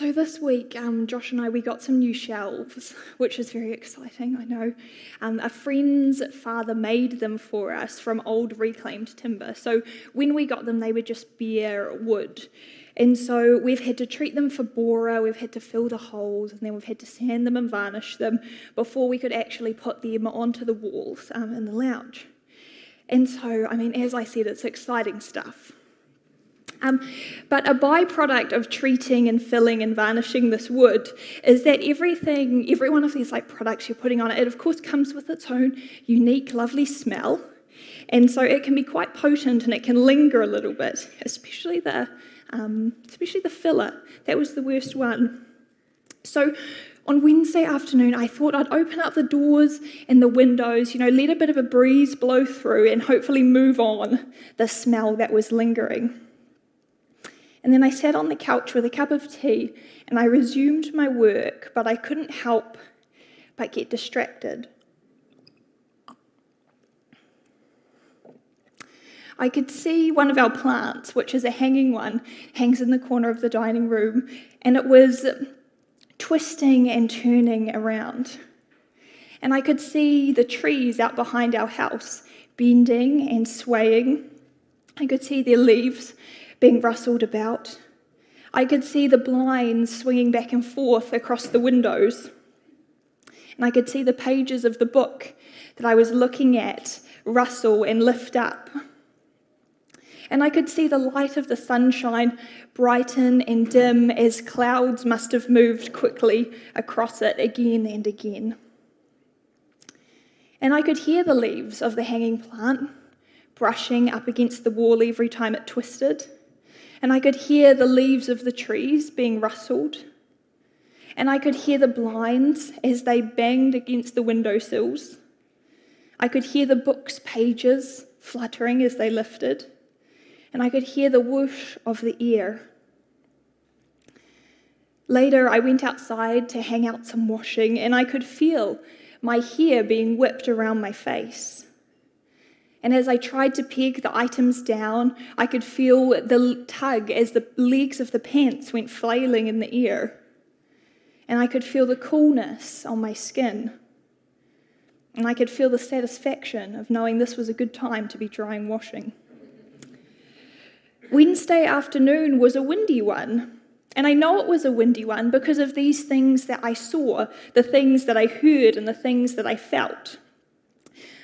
So this week, um, Josh and I, we got some new shelves, which is very exciting, I know. Um, a friend's father made them for us from old reclaimed timber. So when we got them, they were just bare wood. And so we've had to treat them for borer, we've had to fill the holes, and then we've had to sand them and varnish them before we could actually put them onto the walls um, in the lounge. And so, I mean, as I said, it's exciting stuff. Um, but a byproduct of treating and filling and varnishing this wood is that everything, every one of these like products you're putting on it, it of course comes with its own unique, lovely smell. And so it can be quite potent and it can linger a little bit, especially the, um, especially the filler. That was the worst one. So on Wednesday afternoon, I thought I'd open up the doors and the windows, you know, let a bit of a breeze blow through and hopefully move on the smell that was lingering. And then I sat on the couch with a cup of tea and I resumed my work, but I couldn't help but get distracted. I could see one of our plants, which is a hanging one, hangs in the corner of the dining room, and it was twisting and turning around. And I could see the trees out behind our house bending and swaying. I could see their leaves being rustled about. I could see the blinds swinging back and forth across the windows. And I could see the pages of the book that I was looking at rustle and lift up. And I could see the light of the sunshine brighten and dim as clouds must have moved quickly across it again and again. And I could hear the leaves of the hanging plant brushing up against the wall every time it twisted and I could hear the leaves of the trees being rustled. And I could hear the blinds as they banged against the windowsills. I could hear the book's pages fluttering as they lifted. And I could hear the whoosh of the air. Later, I went outside to hang out some washing, and I could feel my hair being whipped around my face. And as I tried to peg the items down, I could feel the tug as the legs of the pants went flailing in the air. And I could feel the coolness on my skin. And I could feel the satisfaction of knowing this was a good time to be drying washing. Wednesday afternoon was a windy one. And I know it was a windy one because of these things that I saw, the things that I heard, and the things that I felt.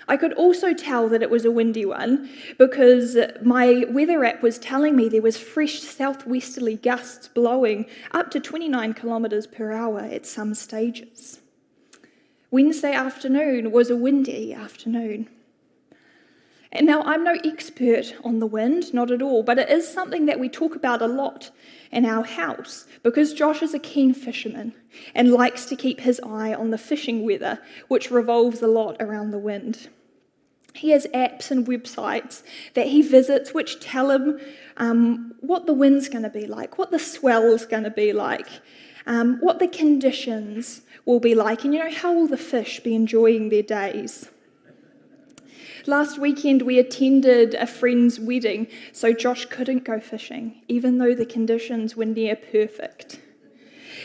I could also tell that it was a windy one because my weather app was telling me there was fresh southwesterly gusts blowing up to 29 kilometres per hour at some stages. Wednesday afternoon was a windy afternoon. And now I'm no expert on the wind, not at all, but it is something that we talk about a lot in our house because Josh is a keen fisherman and likes to keep his eye on the fishing weather, which revolves a lot around the wind. He has apps and websites that he visits which tell him um, what the wind's going to be like, what the swell's going to be like, um, what the conditions will be like, and you know, how will the fish be enjoying their days. Last weekend, we attended a friend's wedding, so Josh couldn't go fishing, even though the conditions were near perfect.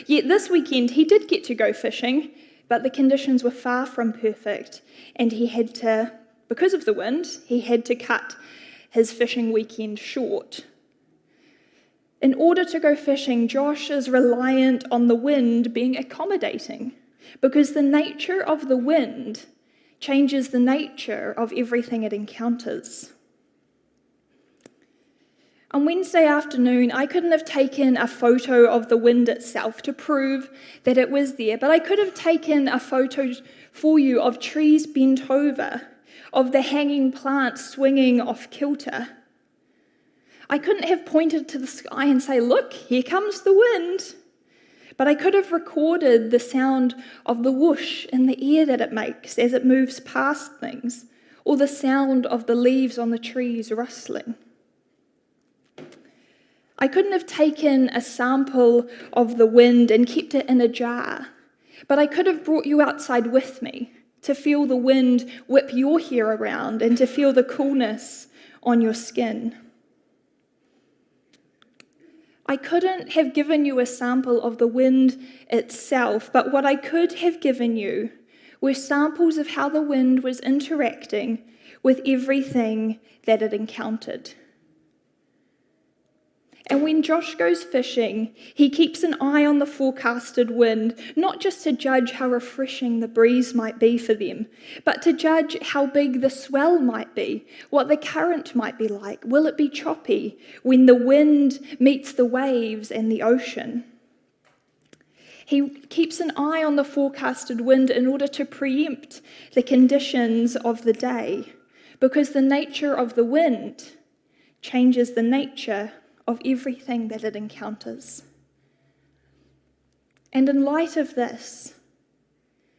Yet this weekend, he did get to go fishing, but the conditions were far from perfect, and he had to because of the wind, he had to cut his fishing weekend short. In order to go fishing, Josh is reliant on the wind being accommodating because the nature of the wind changes the nature of everything it encounters. On Wednesday afternoon, I couldn't have taken a photo of the wind itself to prove that it was there, but I could have taken a photo for you of trees bent over of the hanging plant swinging off kilter. I couldn't have pointed to the sky and say, Look, here comes the wind. But I could have recorded the sound of the whoosh in the air that it makes as it moves past things, or the sound of the leaves on the trees rustling. I couldn't have taken a sample of the wind and kept it in a jar, but I could have brought you outside with me to feel the wind whip your hair around and to feel the coolness on your skin. I couldn't have given you a sample of the wind itself, but what I could have given you were samples of how the wind was interacting with everything that it encountered. And when Josh goes fishing, he keeps an eye on the forecasted wind, not just to judge how refreshing the breeze might be for them, but to judge how big the swell might be, what the current might be like. Will it be choppy when the wind meets the waves and the ocean? He keeps an eye on the forecasted wind in order to preempt the conditions of the day, because the nature of the wind changes the nature of everything that it encounters. And in light of this,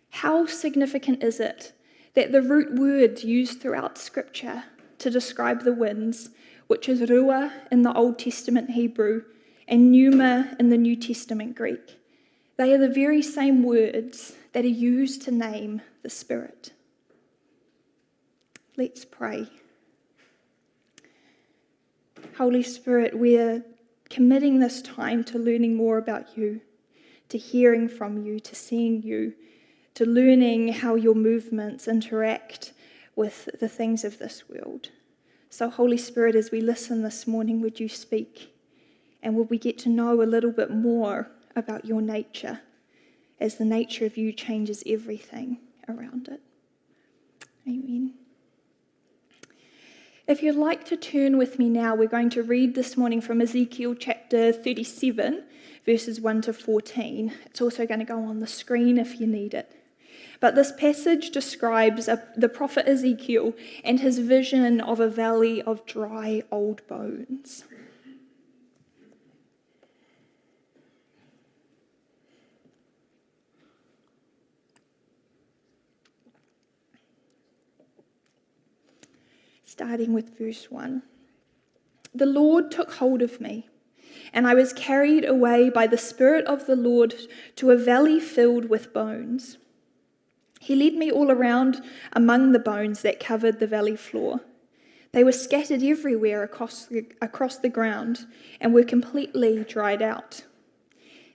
how significant is it that the root words used throughout Scripture to describe the winds, which is ruah in the Old Testament Hebrew and pneuma in the New Testament Greek, they are the very same words that are used to name the Spirit. Let's pray. Holy Spirit, we're committing this time to learning more about you, to hearing from you, to seeing you, to learning how your movements interact with the things of this world. So, Holy Spirit, as we listen this morning, would you speak? And will we get to know a little bit more about your nature as the nature of you changes everything around it? Amen. If you'd like to turn with me now, we're going to read this morning from Ezekiel chapter 37, verses 1 to 14. It's also going to go on the screen if you need it. But this passage describes a, the prophet Ezekiel and his vision of a valley of dry old bones. Starting with verse 1. The Lord took hold of me, and I was carried away by the Spirit of the Lord to a valley filled with bones. He led me all around among the bones that covered the valley floor. They were scattered everywhere across the, across the ground and were completely dried out.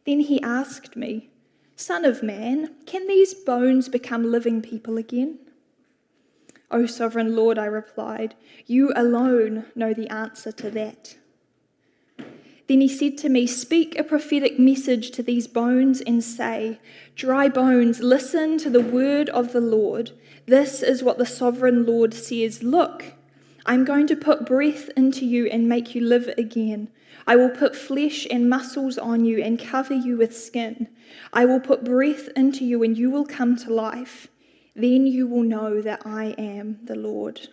Then he asked me, Son of man, can these bones become living people again? O sovereign Lord, I replied, you alone know the answer to that. Then he said to me, Speak a prophetic message to these bones and say, Dry bones, listen to the word of the Lord. This is what the sovereign Lord says Look, I'm going to put breath into you and make you live again. I will put flesh and muscles on you and cover you with skin. I will put breath into you and you will come to life. Then you will know that I am the Lord.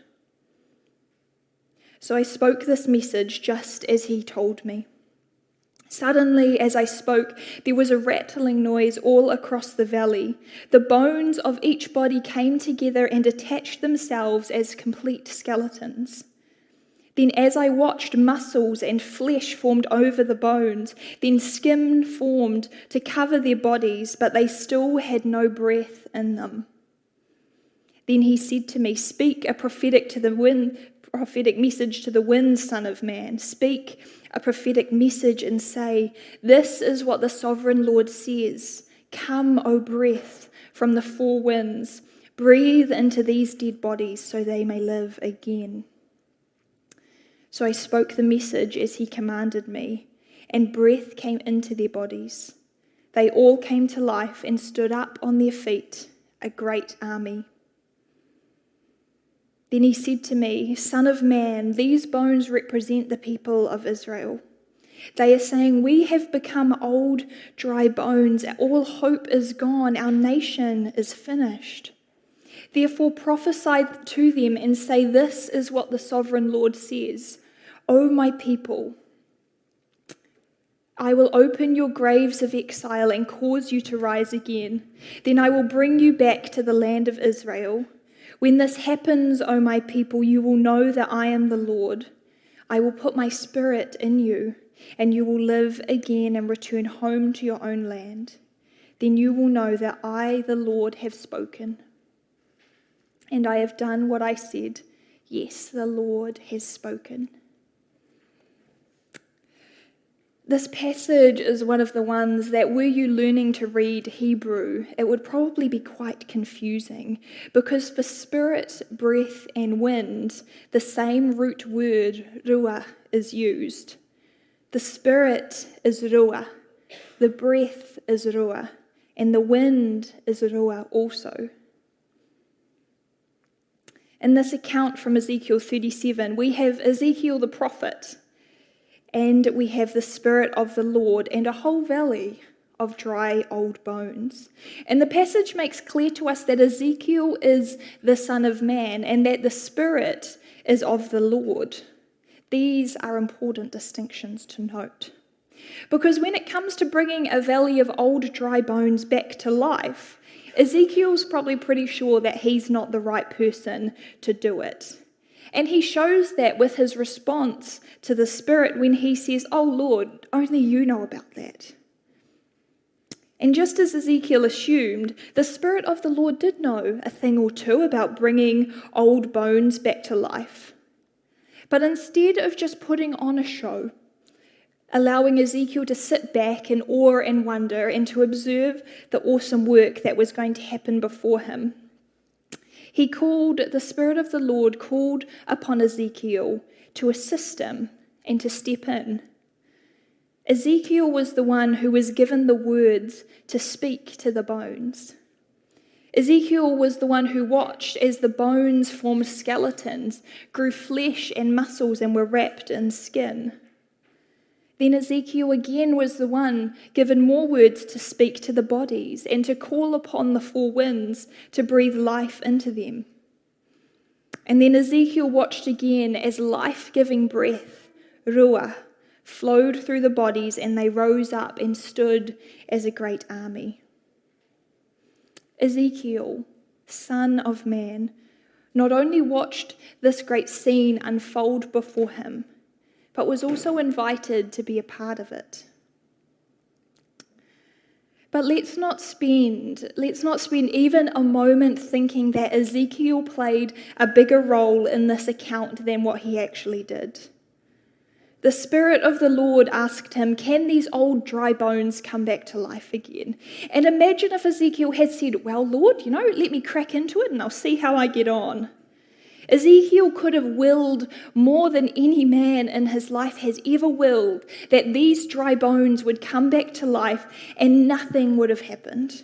So I spoke this message just as he told me. Suddenly, as I spoke, there was a rattling noise all across the valley. The bones of each body came together and attached themselves as complete skeletons. Then, as I watched, muscles and flesh formed over the bones. Then, skin formed to cover their bodies, but they still had no breath in them. Then he said to me, Speak a prophetic to the wind, prophetic message to the wind, son of man. Speak a prophetic message and say, This is what the sovereign Lord says. Come, O breath from the four winds, breathe into these dead bodies so they may live again. So I spoke the message as he commanded me, and breath came into their bodies. They all came to life and stood up on their feet, a great army. Then he said to me, Son of man, these bones represent the people of Israel. They are saying, We have become old, dry bones. All hope is gone. Our nation is finished. Therefore prophesy to them and say, This is what the sovereign Lord says O my people, I will open your graves of exile and cause you to rise again. Then I will bring you back to the land of Israel. When this happens, O my people, you will know that I am the Lord. I will put my spirit in you, and you will live again and return home to your own land. Then you will know that I, the Lord, have spoken. And I have done what I said. Yes, the Lord has spoken. This passage is one of the ones that, were you learning to read Hebrew, it would probably be quite confusing because for spirit, breath, and wind, the same root word, ruah, is used. The spirit is ruah, the breath is ruah, and the wind is ruah also. In this account from Ezekiel 37, we have Ezekiel the prophet and we have the Spirit of the Lord and a whole valley of dry old bones. And the passage makes clear to us that Ezekiel is the Son of Man and that the Spirit is of the Lord. These are important distinctions to note. Because when it comes to bringing a valley of old dry bones back to life, Ezekiel's probably pretty sure that he's not the right person to do it. And he shows that with his response to the Spirit when he says, Oh Lord, only you know about that. And just as Ezekiel assumed, the Spirit of the Lord did know a thing or two about bringing old bones back to life. But instead of just putting on a show, allowing Ezekiel to sit back in awe and wonder and to observe the awesome work that was going to happen before him, he called, the Spirit of the Lord called upon Ezekiel to assist him and to step in. Ezekiel was the one who was given the words to speak to the bones. Ezekiel was the one who watched as the bones formed skeletons, grew flesh and muscles, and were wrapped in skin. Then Ezekiel again was the one given more words to speak to the bodies and to call upon the four winds to breathe life into them. And then Ezekiel watched again as life giving breath, Ruah, flowed through the bodies and they rose up and stood as a great army. Ezekiel, son of man, not only watched this great scene unfold before him, but was also invited to be a part of it. But let's not spend, let's not spend even a moment thinking that Ezekiel played a bigger role in this account than what he actually did. The Spirit of the Lord asked him, Can these old dry bones come back to life again? And imagine if Ezekiel had said, Well, Lord, you know, let me crack into it and I'll see how I get on. Ezekiel could have willed more than any man in his life has ever willed that these dry bones would come back to life and nothing would have happened.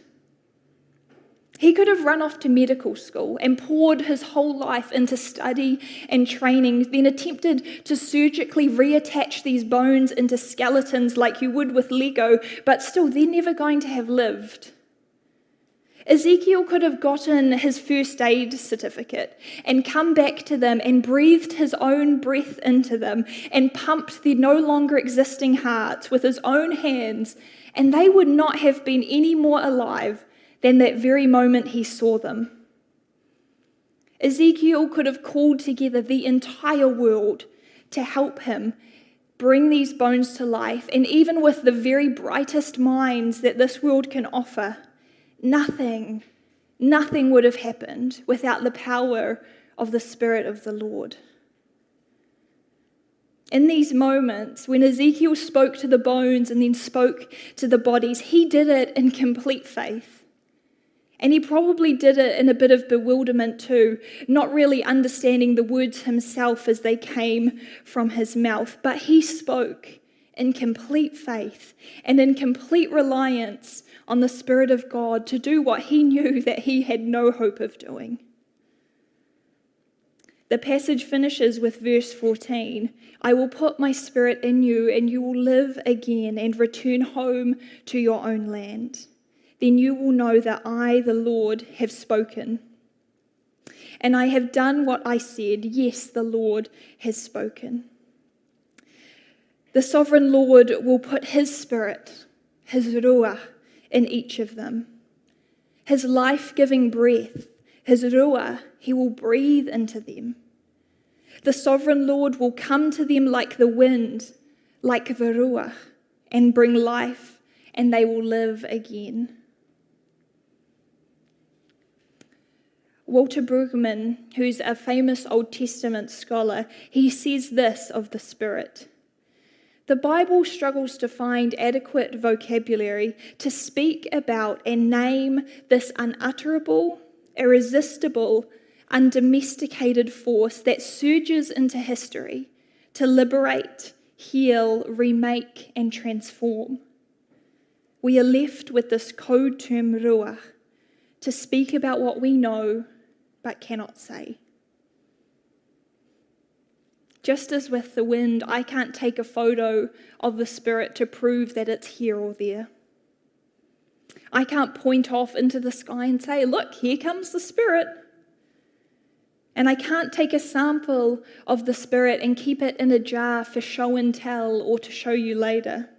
He could have run off to medical school and poured his whole life into study and training, then attempted to surgically reattach these bones into skeletons like you would with Lego, but still, they're never going to have lived. Ezekiel could have gotten his first aid certificate and come back to them and breathed his own breath into them and pumped their no longer existing hearts with his own hands, and they would not have been any more alive than that very moment he saw them. Ezekiel could have called together the entire world to help him bring these bones to life, and even with the very brightest minds that this world can offer nothing, nothing would have happened without the power of the Spirit of the Lord. In these moments, when Ezekiel spoke to the bones and then spoke to the bodies, he did it in complete faith. And he probably did it in a bit of bewilderment too, not really understanding the words himself as they came from his mouth. But he spoke in complete faith and in complete reliance on the Spirit of God to do what he knew that he had no hope of doing. The passage finishes with verse 14 I will put my spirit in you, and you will live again and return home to your own land. Then you will know that I, the Lord, have spoken. And I have done what I said. Yes, the Lord has spoken. The sovereign Lord will put his spirit, his ruah, in each of them. His life giving breath, his ruah, he will breathe into them. The sovereign Lord will come to them like the wind, like the ruah, and bring life, and they will live again. Walter Brueggemann, who's a famous Old Testament scholar, he says this of the Spirit The Bible struggles to find adequate vocabulary to speak about and name this unutterable, irresistible, undomesticated force that surges into history to liberate, heal, remake, and transform. We are left with this code term ruach to speak about what we know but cannot say. Just as with the wind, I can't take a photo of the Spirit to prove that it's here or there. I can't point off into the sky and say, Look, here comes the Spirit. And I can't take a sample of the Spirit and keep it in a jar for show and tell or to show you later.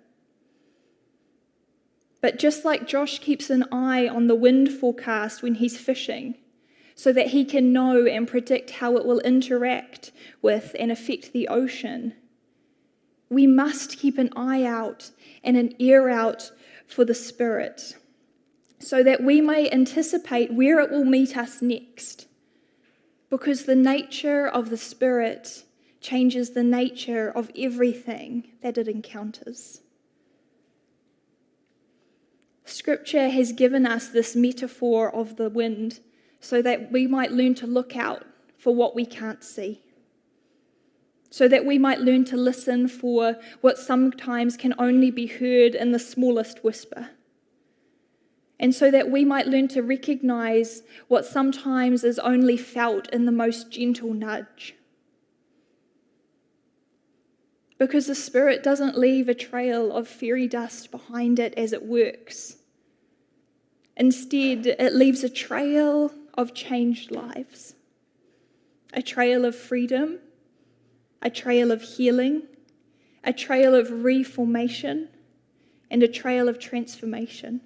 But just like Josh keeps an eye on the wind forecast when he's fishing, so that he can know and predict how it will interact with and affect the ocean, we must keep an eye out and an ear out for the Spirit, so that we may anticipate where it will meet us next. Because the nature of the Spirit changes the nature of everything that it encounters. Scripture has given us this metaphor of the wind so that we might learn to look out for what we can't see. So that we might learn to listen for what sometimes can only be heard in the smallest whisper. And so that we might learn to recognize what sometimes is only felt in the most gentle nudge. Because the Spirit doesn't leave a trail of fairy dust behind it as it works. Instead, it leaves a trail of changed lives, a trail of freedom, a trail of healing, a trail of reformation, and a trail of transformation.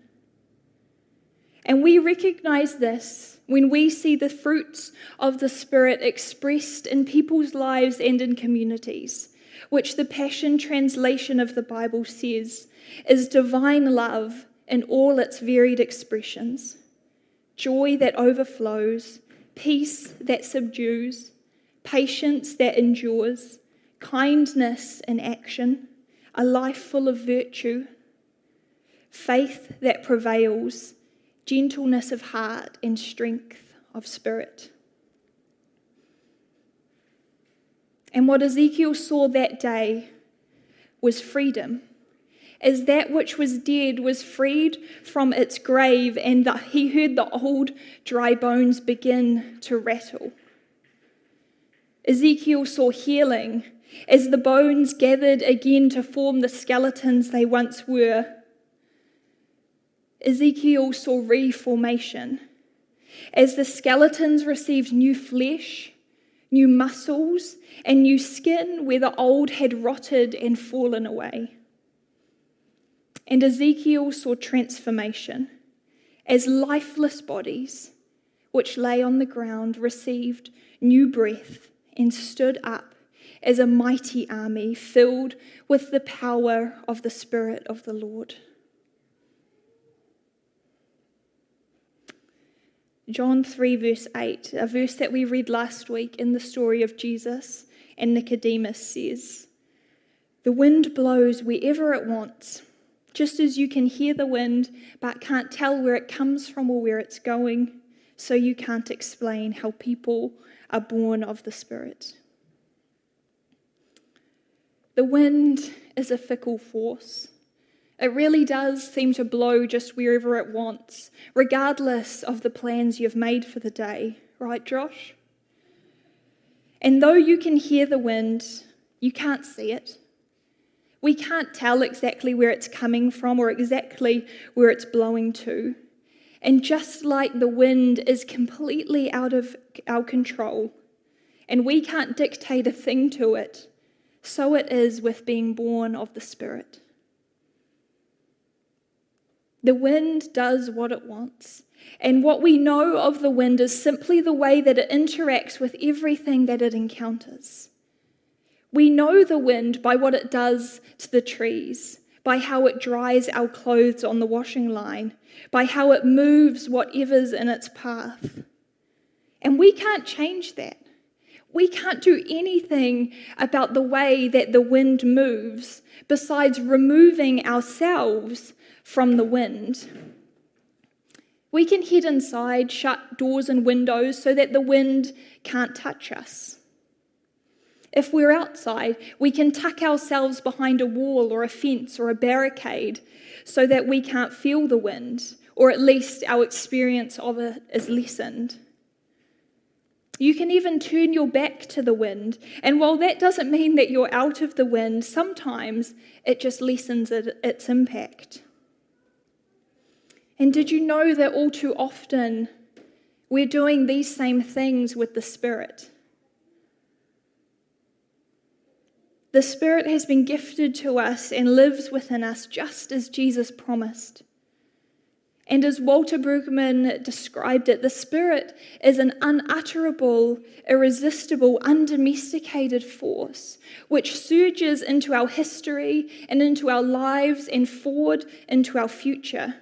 And we recognize this when we see the fruits of the Spirit expressed in people's lives and in communities, which the Passion Translation of the Bible says is divine love in all its varied expressions joy that overflows, peace that subdues, patience that endures, kindness in action, a life full of virtue, faith that prevails, gentleness of heart, and strength of spirit. And what Ezekiel saw that day was freedom as that which was dead was freed from its grave, and the, he heard the old dry bones begin to rattle. Ezekiel saw healing as the bones gathered again to form the skeletons they once were. Ezekiel saw reformation as the skeletons received new flesh, new muscles, and new skin where the old had rotted and fallen away. And Ezekiel saw transformation as lifeless bodies, which lay on the ground, received new breath and stood up as a mighty army filled with the power of the Spirit of the Lord. John 3, verse 8, a verse that we read last week in the story of Jesus and Nicodemus says, The wind blows wherever it wants just as you can hear the wind but can't tell where it comes from or where it's going, so you can't explain how people are born of the Spirit. The wind is a fickle force. It really does seem to blow just wherever it wants, regardless of the plans you've made for the day, right, Josh? And though you can hear the wind, you can't see it. We can't tell exactly where it's coming from or exactly where it's blowing to. And just like the wind is completely out of our control, and we can't dictate a thing to it, so it is with being born of the Spirit. The wind does what it wants. And what we know of the wind is simply the way that it interacts with everything that it encounters. We know the wind by what it does to the trees, by how it dries our clothes on the washing line, by how it moves whatever's in its path. And we can't change that. we can't do anything about the way that the wind moves besides removing ourselves from the wind. We can head inside, shut doors and windows so that the wind can't touch us. If we're outside, we can tuck ourselves behind a wall or a fence or a barricade so that we can't feel the wind, or at least our experience of it is lessened. You can even turn your back to the wind, and while that doesn't mean that you're out of the wind, sometimes it just lessens it, its impact. And did you know that all too often we're doing these same things with the Spirit? The Spirit has been gifted to us and lives within us just as Jesus promised. And as Walter Brueggemann described it, the Spirit is an unutterable, irresistible, undomesticated force which surges into our history and into our lives and forward into our future.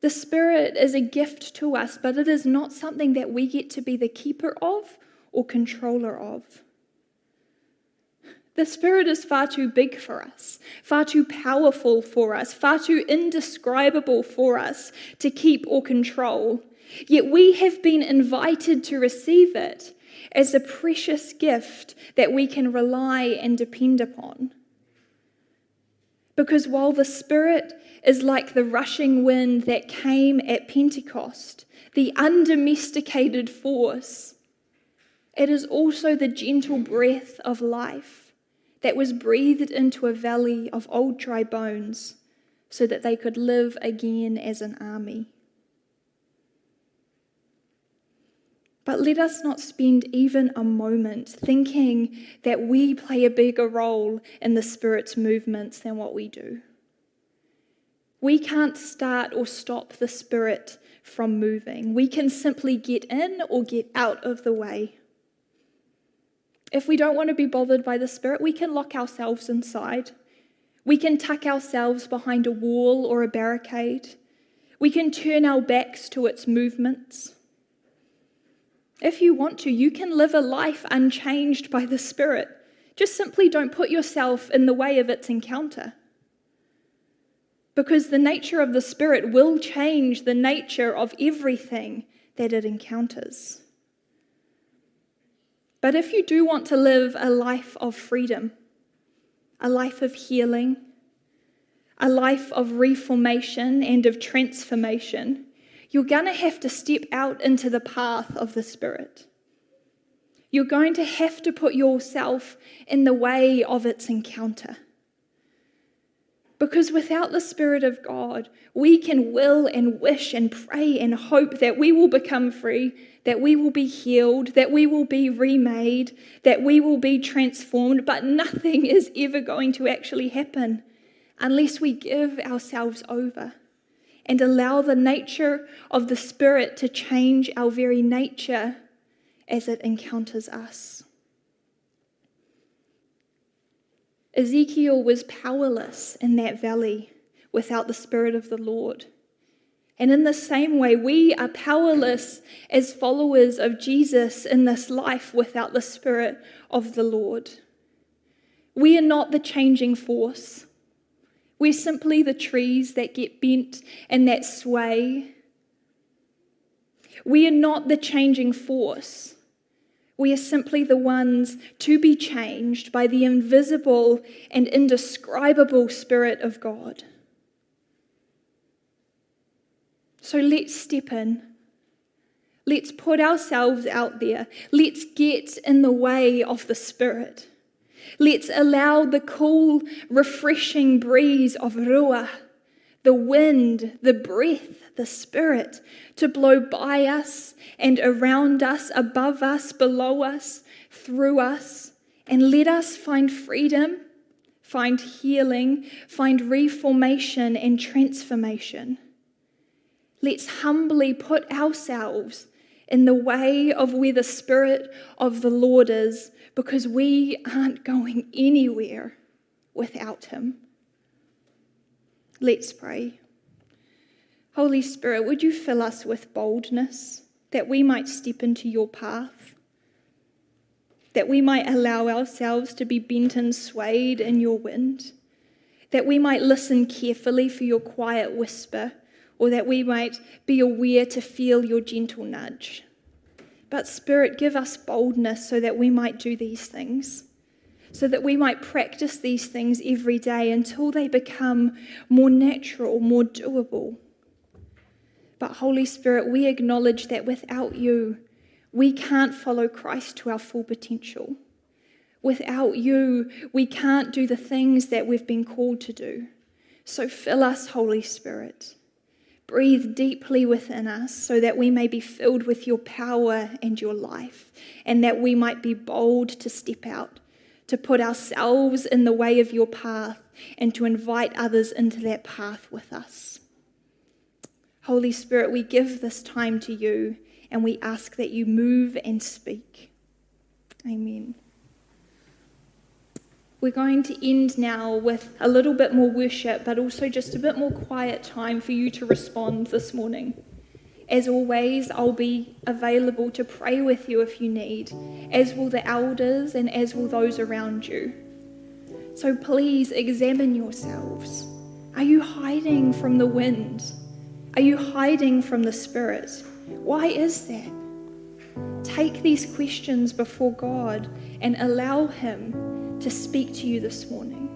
The Spirit is a gift to us, but it is not something that we get to be the keeper of or controller of. The Spirit is far too big for us, far too powerful for us, far too indescribable for us to keep or control. Yet we have been invited to receive it as a precious gift that we can rely and depend upon. Because while the Spirit is like the rushing wind that came at Pentecost, the undomesticated force, it is also the gentle breath of life that was breathed into a valley of old dry bones so that they could live again as an army. But let us not spend even a moment thinking that we play a bigger role in the Spirit's movements than what we do. We can't start or stop the Spirit from moving. We can simply get in or get out of the way. If we don't want to be bothered by the Spirit, we can lock ourselves inside. We can tuck ourselves behind a wall or a barricade. We can turn our backs to its movements. If you want to, you can live a life unchanged by the Spirit. Just simply don't put yourself in the way of its encounter. Because the nature of the Spirit will change the nature of everything that it encounters. But if you do want to live a life of freedom, a life of healing, a life of reformation and of transformation, you're going to have to step out into the path of the Spirit. You're going to have to put yourself in the way of its encounter. Because without the Spirit of God, we can will and wish and pray and hope that we will become free, that we will be healed, that we will be remade, that we will be transformed, but nothing is ever going to actually happen unless we give ourselves over and allow the nature of the Spirit to change our very nature as it encounters us. Ezekiel was powerless in that valley without the Spirit of the Lord. And in the same way, we are powerless as followers of Jesus in this life without the Spirit of the Lord. We are not the changing force. We're simply the trees that get bent and that sway. We are not the changing force. We are simply the ones to be changed by the invisible and indescribable Spirit of God. So let's step in. Let's put ourselves out there. Let's get in the way of the Spirit. Let's allow the cool, refreshing breeze of Ruah, the wind, the breath, the Spirit to blow by us and around us, above us, below us, through us, and let us find freedom, find healing, find reformation and transformation. Let's humbly put ourselves in the way of where the Spirit of the Lord is because we aren't going anywhere without Him. Let's pray. Holy Spirit, would you fill us with boldness that we might step into your path? that we might allow ourselves to be bent and swayed in your wind, that we might listen carefully for your quiet whisper, or that we might be aware to feel your gentle nudge. But, Spirit, give us boldness so that we might do these things, so that we might practice these things every day until they become more natural, more doable. But, Holy Spirit, we acknowledge that without you, we can't follow Christ to our full potential. Without you, we can't do the things that we've been called to do. So fill us, Holy Spirit. Breathe deeply within us so that we may be filled with your power and your life, and that we might be bold to step out, to put ourselves in the way of your path, and to invite others into that path with us. Holy Spirit, we give this time to you and we ask that you move and speak. Amen. We're going to end now with a little bit more worship, but also just a bit more quiet time for you to respond this morning. As always, I'll be available to pray with you if you need, as will the elders and as will those around you. So please examine yourselves. Are you hiding from the wind? Are you hiding from the Spirit? Why is that? Take these questions before God and allow Him to speak to you this morning.